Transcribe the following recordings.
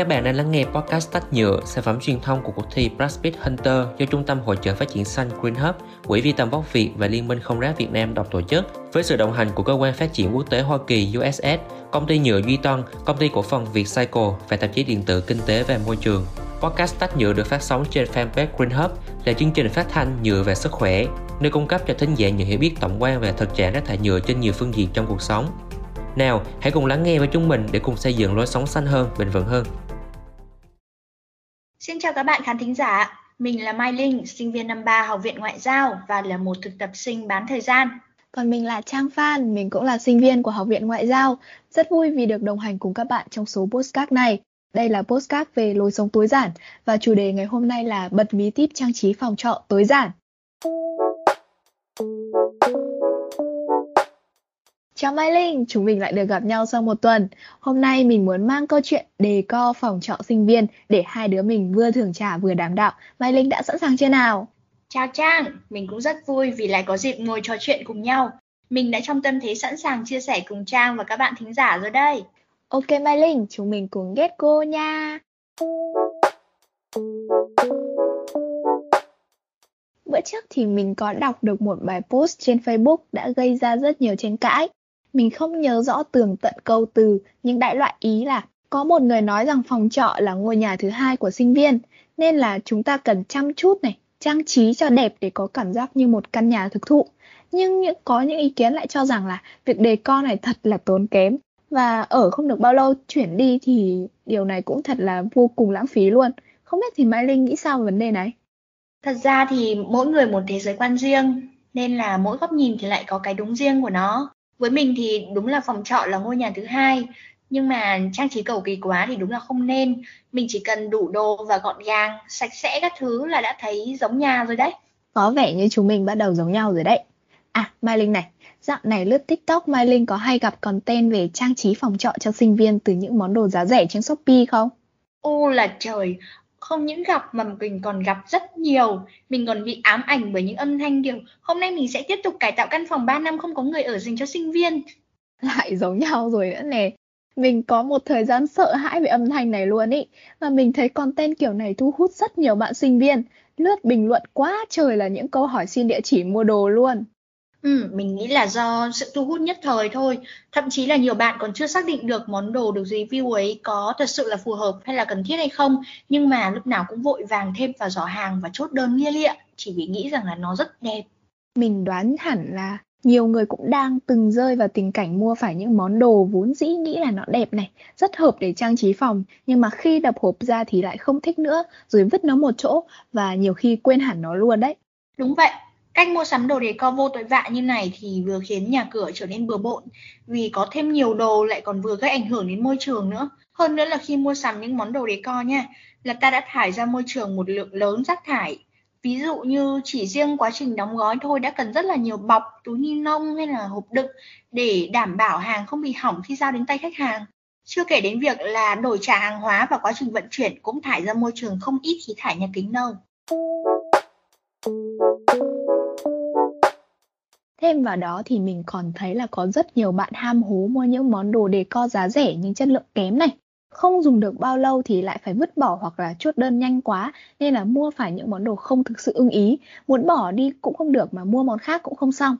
Các bạn đang lắng nghe podcast Tách Nhựa, sản phẩm truyền thông của cuộc thi Brad Hunter do Trung tâm Hội trợ Phát triển Xanh Green Hub, Quỹ Vi tầm vóc Việt và Liên minh không rác Việt Nam độc tổ chức với sự đồng hành của Cơ quan Phát triển Quốc tế Hoa Kỳ USS, Công ty nhựa Duy Tân, Công ty cổ phần việt cycle và tạp chí điện tử Kinh tế và Môi trường. Podcast Tách Nhựa được phát sóng trên fanpage Green Hub là chương trình phát thanh nhựa về sức khỏe, nơi cung cấp cho thính giả những hiểu biết tổng quan về thực trạng rác thải nhựa trên nhiều phương diện trong cuộc sống. Nào, hãy cùng lắng nghe với chúng mình để cùng xây dựng lối sống xanh hơn, bền vững hơn. Xin chào các bạn khán thính giả, mình là Mai Linh, sinh viên năm 3 Học viện Ngoại giao và là một thực tập sinh bán thời gian. Còn mình là Trang Phan, mình cũng là sinh viên của Học viện Ngoại giao. Rất vui vì được đồng hành cùng các bạn trong số postcard này. Đây là postcard về lối sống tối giản và chủ đề ngày hôm nay là bật mí tip trang trí phòng trọ tối giản. Chào Mai Linh, chúng mình lại được gặp nhau sau một tuần. Hôm nay mình muốn mang câu chuyện đề co phòng trọ sinh viên để hai đứa mình vừa thưởng trả vừa đảm đạo. Mai Linh đã sẵn sàng chưa nào? Chào Trang, mình cũng rất vui vì lại có dịp ngồi trò chuyện cùng nhau. Mình đã trong tâm thế sẵn sàng chia sẻ cùng Trang và các bạn thính giả rồi đây. Ok Mai Linh, chúng mình cùng get go nha. Bữa trước thì mình có đọc được một bài post trên Facebook đã gây ra rất nhiều tranh cãi. Mình không nhớ rõ tường tận câu từ, nhưng đại loại ý là có một người nói rằng phòng trọ là ngôi nhà thứ hai của sinh viên, nên là chúng ta cần chăm chút này, trang trí cho đẹp để có cảm giác như một căn nhà thực thụ. Nhưng những có những ý kiến lại cho rằng là việc đề co này thật là tốn kém và ở không được bao lâu chuyển đi thì điều này cũng thật là vô cùng lãng phí luôn. Không biết thì Mai Linh nghĩ sao về vấn đề này? Thật ra thì mỗi người một thế giới quan riêng nên là mỗi góc nhìn thì lại có cái đúng riêng của nó với mình thì đúng là phòng trọ là ngôi nhà thứ hai nhưng mà trang trí cầu kỳ quá thì đúng là không nên. Mình chỉ cần đủ đồ và gọn gàng sạch sẽ các thứ là đã thấy giống nhà rồi đấy. Có vẻ như chúng mình bắt đầu giống nhau rồi đấy. À mai linh này dạo này lướt tiktok mai linh có hay gặp content về trang trí phòng trọ cho sinh viên từ những món đồ giá rẻ trên shopee không? Ô là trời không những gặp mà mình còn gặp rất nhiều. Mình còn bị ám ảnh bởi những âm thanh kiểu, hôm nay mình sẽ tiếp tục cải tạo căn phòng 3 năm không có người ở dành cho sinh viên. Lại giống nhau rồi nữa nè. Mình có một thời gian sợ hãi về âm thanh này luôn ý và mình thấy content kiểu này thu hút rất nhiều bạn sinh viên. Lướt bình luận quá trời là những câu hỏi xin địa chỉ mua đồ luôn. Ừ, mình nghĩ là do sự thu hút nhất thời thôi. Thậm chí là nhiều bạn còn chưa xác định được món đồ được review ấy có thật sự là phù hợp hay là cần thiết hay không. Nhưng mà lúc nào cũng vội vàng thêm vào giỏ hàng và chốt đơn lia lịa chỉ vì nghĩ rằng là nó rất đẹp. Mình đoán hẳn là nhiều người cũng đang từng rơi vào tình cảnh mua phải những món đồ vốn dĩ nghĩ là nó đẹp này, rất hợp để trang trí phòng, nhưng mà khi đập hộp ra thì lại không thích nữa, rồi vứt nó một chỗ và nhiều khi quên hẳn nó luôn đấy. Đúng vậy, Cách mua sắm đồ đề co vô tội vạ như này thì vừa khiến nhà cửa trở nên bừa bộn vì có thêm nhiều đồ lại còn vừa gây ảnh hưởng đến môi trường nữa. Hơn nữa là khi mua sắm những món đồ đề co nha, là ta đã thải ra môi trường một lượng lớn rác thải. Ví dụ như chỉ riêng quá trình đóng gói thôi đã cần rất là nhiều bọc, túi ni lông hay là hộp đựng để đảm bảo hàng không bị hỏng khi giao đến tay khách hàng. Chưa kể đến việc là đổi trả hàng hóa và quá trình vận chuyển cũng thải ra môi trường không ít khí thải nhà kính đâu. Thêm vào đó thì mình còn thấy là có rất nhiều bạn ham hố mua những món đồ đề co giá rẻ nhưng chất lượng kém này. Không dùng được bao lâu thì lại phải vứt bỏ hoặc là chốt đơn nhanh quá, nên là mua phải những món đồ không thực sự ưng ý. Muốn bỏ đi cũng không được mà mua món khác cũng không xong.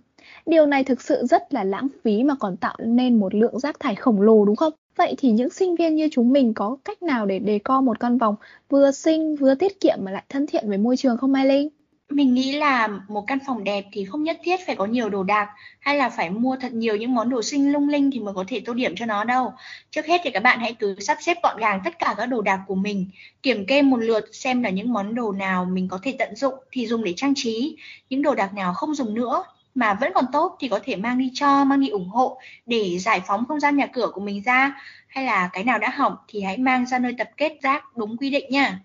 Điều này thực sự rất là lãng phí mà còn tạo nên một lượng rác thải khổng lồ, đúng không? Vậy thì những sinh viên như chúng mình có cách nào để đề co một căn vòng vừa xinh, vừa tiết kiệm mà lại thân thiện với môi trường không, Mai Linh? Mình nghĩ là một căn phòng đẹp thì không nhất thiết phải có nhiều đồ đạc hay là phải mua thật nhiều những món đồ xinh lung linh thì mới có thể tô điểm cho nó đâu. Trước hết thì các bạn hãy cứ sắp xếp gọn gàng tất cả các đồ đạc của mình, kiểm kê một lượt xem là những món đồ nào mình có thể tận dụng thì dùng để trang trí, những đồ đạc nào không dùng nữa mà vẫn còn tốt thì có thể mang đi cho, mang đi ủng hộ để giải phóng không gian nhà cửa của mình ra hay là cái nào đã hỏng thì hãy mang ra nơi tập kết rác đúng quy định nha.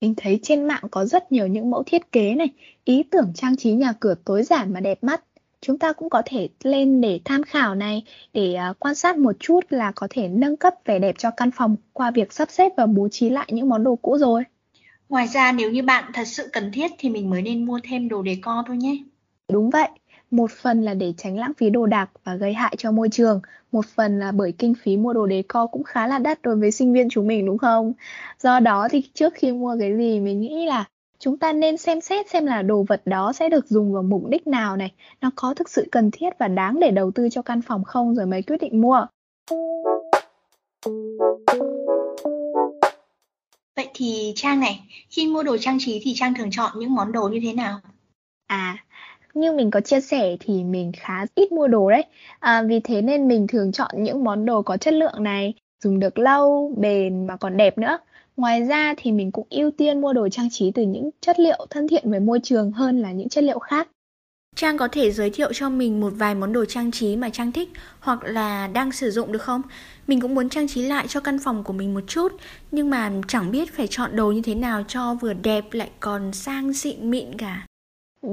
Mình thấy trên mạng có rất nhiều những mẫu thiết kế này, ý tưởng trang trí nhà cửa tối giản mà đẹp mắt. Chúng ta cũng có thể lên để tham khảo này, để uh, quan sát một chút là có thể nâng cấp vẻ đẹp cho căn phòng qua việc sắp xếp và bố trí lại những món đồ cũ rồi. Ngoài ra nếu như bạn thật sự cần thiết thì mình mới nên mua thêm đồ đề co thôi nhé. Đúng vậy, Một phần là để tránh lãng phí đồ đạc và gây hại cho môi trường, một phần là bởi kinh phí mua đồ decor cũng khá là đắt đối với sinh viên chúng mình đúng không? Do đó thì trước khi mua cái gì mình nghĩ là chúng ta nên xem xét xem là đồ vật đó sẽ được dùng vào mục đích nào này, nó có thực sự cần thiết và đáng để đầu tư cho căn phòng không rồi mới quyết định mua. Vậy thì Trang này, khi mua đồ trang trí thì Trang thường chọn những món đồ như thế nào? À, như mình có chia sẻ thì mình khá ít mua đồ đấy. À, vì thế nên mình thường chọn những món đồ có chất lượng này, dùng được lâu, bền mà còn đẹp nữa. Ngoài ra thì mình cũng ưu tiên mua đồ trang trí từ những chất liệu thân thiện với môi trường hơn là những chất liệu khác. Trang có thể giới thiệu cho mình một vài món đồ trang trí mà Trang thích hoặc là đang sử dụng được không? Mình cũng muốn trang trí lại cho căn phòng của mình một chút nhưng mà chẳng biết phải chọn đồ như thế nào cho vừa đẹp lại còn sang xịn mịn cả.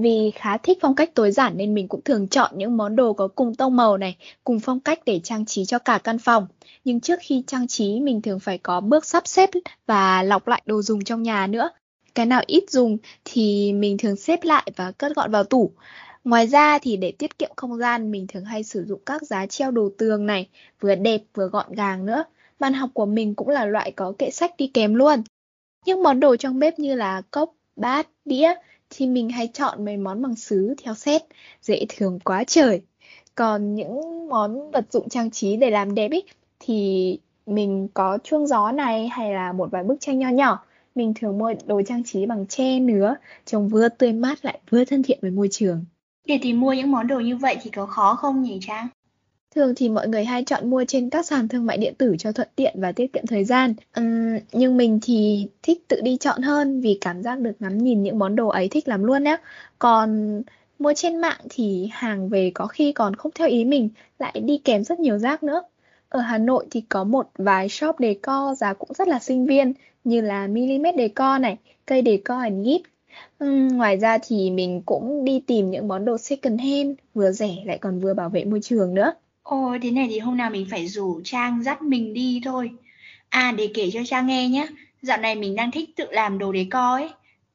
Vì khá thích phong cách tối giản nên mình cũng thường chọn những món đồ có cùng tông màu này, cùng phong cách để trang trí cho cả căn phòng. Nhưng trước khi trang trí mình thường phải có bước sắp xếp và lọc lại đồ dùng trong nhà nữa. Cái nào ít dùng thì mình thường xếp lại và cất gọn vào tủ. Ngoài ra thì để tiết kiệm không gian mình thường hay sử dụng các giá treo đồ tường này, vừa đẹp vừa gọn gàng nữa. Bàn học của mình cũng là loại có kệ sách đi kèm luôn. Những món đồ trong bếp như là cốc, bát, đĩa thì mình hay chọn mấy món bằng sứ theo set, dễ thương quá trời. Còn những món vật dụng trang trí để làm đẹp ý, thì mình có chuông gió này hay là một vài bức tranh nho nhỏ. Mình thường mua đồ trang trí bằng tre nứa, trông vừa tươi mát lại vừa thân thiện với môi trường. Để tìm mua những món đồ như vậy thì có khó không nhỉ Trang? Thường thì mọi người hay chọn mua trên các sàn thương mại điện tử cho thuận tiện và tiết kiệm thời gian. Uhm, nhưng mình thì thích tự đi chọn hơn vì cảm giác được ngắm nhìn những món đồ ấy thích lắm luôn á. Còn mua trên mạng thì hàng về có khi còn không theo ý mình, lại đi kèm rất nhiều rác nữa. Ở Hà Nội thì có một vài shop decor giá cũng rất là sinh viên như là Millimet Decor này, cây Decor and Gift Uhm, ngoài ra thì mình cũng đi tìm những món đồ second hand vừa rẻ lại còn vừa bảo vệ môi trường nữa. Ôi, thế này thì hôm nào mình phải rủ Trang dắt mình đi thôi. À, để kể cho Trang nghe nhé. Dạo này mình đang thích tự làm đồ decor ấy.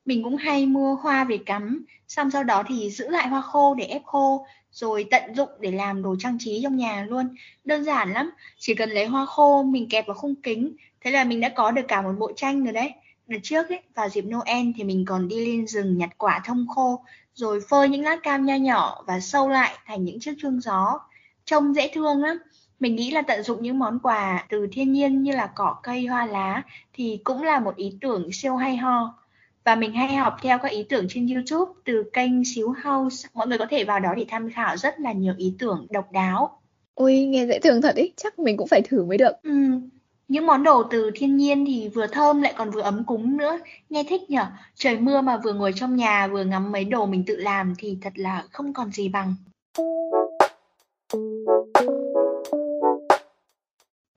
Mình cũng hay mua hoa về cắm, xong sau đó thì giữ lại hoa khô để ép khô, rồi tận dụng để làm đồ trang trí trong nhà luôn. Đơn giản lắm, chỉ cần lấy hoa khô mình kẹp vào khung kính, thế là mình đã có được cả một bộ tranh rồi đấy. Đợt trước ấy, vào dịp Noel thì mình còn đi lên rừng nhặt quả thông khô, rồi phơi những lát cam nho nhỏ và sâu lại thành những chiếc chuông gió. Trông dễ thương lắm. Mình nghĩ là tận dụng những món quà từ thiên nhiên như là cỏ cây, hoa lá thì cũng là một ý tưởng siêu hay ho. Và mình hay học theo các ý tưởng trên YouTube từ kênh Xíu House. Mọi người có thể vào đó để tham khảo rất là nhiều ý tưởng độc đáo. Ôi, nghe dễ thương thật ý, chắc mình cũng phải thử mới được. Ừ, những món đồ từ thiên nhiên thì vừa thơm lại còn vừa ấm cúng nữa, nghe thích nhở. Trời mưa mà vừa ngồi trong nhà vừa ngắm mấy đồ mình tự làm thì thật là không còn gì bằng.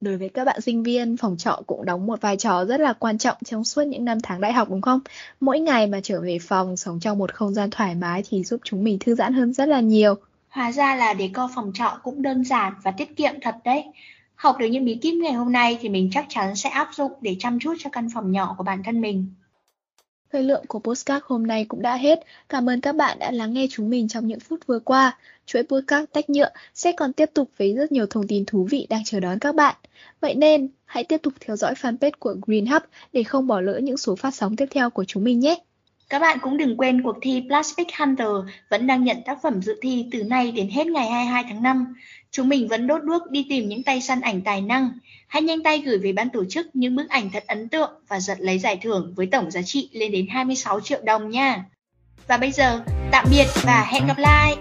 Đối với các bạn sinh viên, phòng trọ cũng đóng một vai trò rất là quan trọng trong suốt những năm tháng đại học đúng không? Mỗi ngày mà trở về phòng, sống trong một không gian thoải mái thì giúp chúng mình thư giãn hơn rất là nhiều. Hóa ra là để co phòng trọ cũng đơn giản và tiết kiệm thật đấy. Học được những bí kíp ngày hôm nay thì mình chắc chắn sẽ áp dụng để chăm chút cho căn phòng nhỏ của bản thân mình. Thời lượng của postcard hôm nay cũng đã hết. Cảm ơn các bạn đã lắng nghe chúng mình trong những phút vừa qua. Chuỗi postcard tách nhựa sẽ còn tiếp tục với rất nhiều thông tin thú vị đang chờ đón các bạn. Vậy nên, hãy tiếp tục theo dõi fanpage của Green Hub để không bỏ lỡ những số phát sóng tiếp theo của chúng mình nhé. Các bạn cũng đừng quên cuộc thi Plastic Hunter vẫn đang nhận tác phẩm dự thi từ nay đến hết ngày 22 tháng 5. Chúng mình vẫn đốt đuốc đi tìm những tay săn ảnh tài năng. Hãy nhanh tay gửi về ban tổ chức những bức ảnh thật ấn tượng và giật lấy giải thưởng với tổng giá trị lên đến 26 triệu đồng nha. Và bây giờ, tạm biệt và hẹn gặp lại!